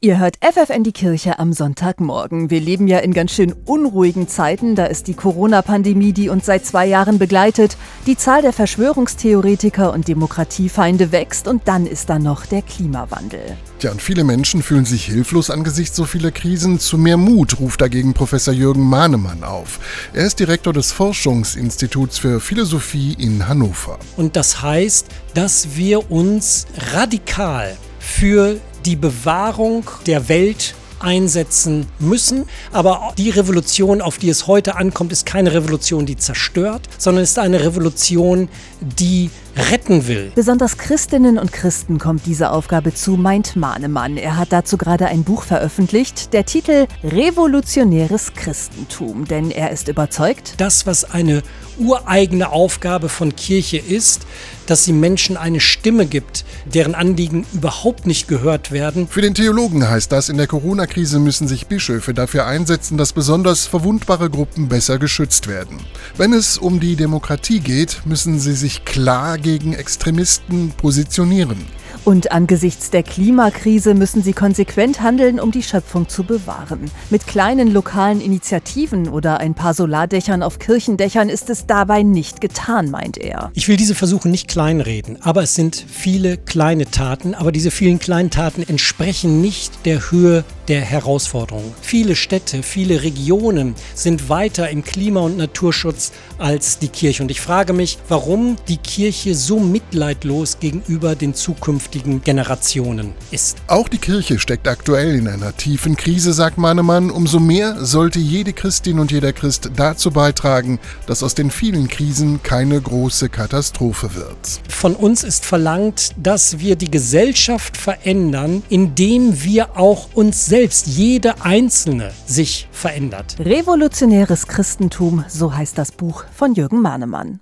Ihr hört FFN die Kirche am Sonntagmorgen. Wir leben ja in ganz schön unruhigen Zeiten. Da ist die Corona-Pandemie, die uns seit zwei Jahren begleitet. Die Zahl der Verschwörungstheoretiker und Demokratiefeinde wächst und dann ist da noch der Klimawandel. Ja, und viele Menschen fühlen sich hilflos angesichts so vieler Krisen. Zu mehr Mut ruft dagegen Professor Jürgen Mahnemann auf. Er ist Direktor des Forschungsinstituts für Philosophie in Hannover. Und das heißt, dass wir uns radikal für die Bewahrung der Welt einsetzen müssen. Aber die Revolution, auf die es heute ankommt, ist keine Revolution, die zerstört, sondern ist eine Revolution, die retten will. Besonders Christinnen und Christen kommt diese Aufgabe zu, meint Mahnemann. Er hat dazu gerade ein Buch veröffentlicht, der Titel Revolutionäres Christentum. Denn er ist überzeugt, das, was eine ureigene Aufgabe von Kirche ist, dass sie Menschen eine Stimme gibt, deren Anliegen überhaupt nicht gehört werden. Für den Theologen heißt das, in der Corona-Krise müssen sich Bischöfe dafür einsetzen, dass besonders verwundbare Gruppen besser geschützt werden. Wenn es um die Demokratie geht, müssen sie sich klar gegen Extremisten positionieren. Und angesichts der Klimakrise müssen sie konsequent handeln, um die Schöpfung zu bewahren. Mit kleinen lokalen Initiativen oder ein paar Solardächern auf Kirchendächern ist es dabei nicht getan, meint er. Ich will diese Versuche nicht kleinreden, aber es sind viele kleine Taten, aber diese vielen kleinen Taten entsprechen nicht der Höhe der Herausforderung. Viele Städte, viele Regionen sind weiter im Klima- und Naturschutz als die Kirche. Und ich frage mich, warum die Kirche so mitleidlos gegenüber den zukünftigen Generationen ist. Auch die Kirche steckt aktuell in einer tiefen Krise, sagt Mahnemann. Umso mehr sollte jede Christin und jeder Christ dazu beitragen, dass aus den vielen Krisen keine große Katastrophe wird. Von uns ist verlangt, dass wir die Gesellschaft verändern, indem wir auch uns selbst selbst jede Einzelne sich verändert. Revolutionäres Christentum, so heißt das Buch von Jürgen Mahnemann.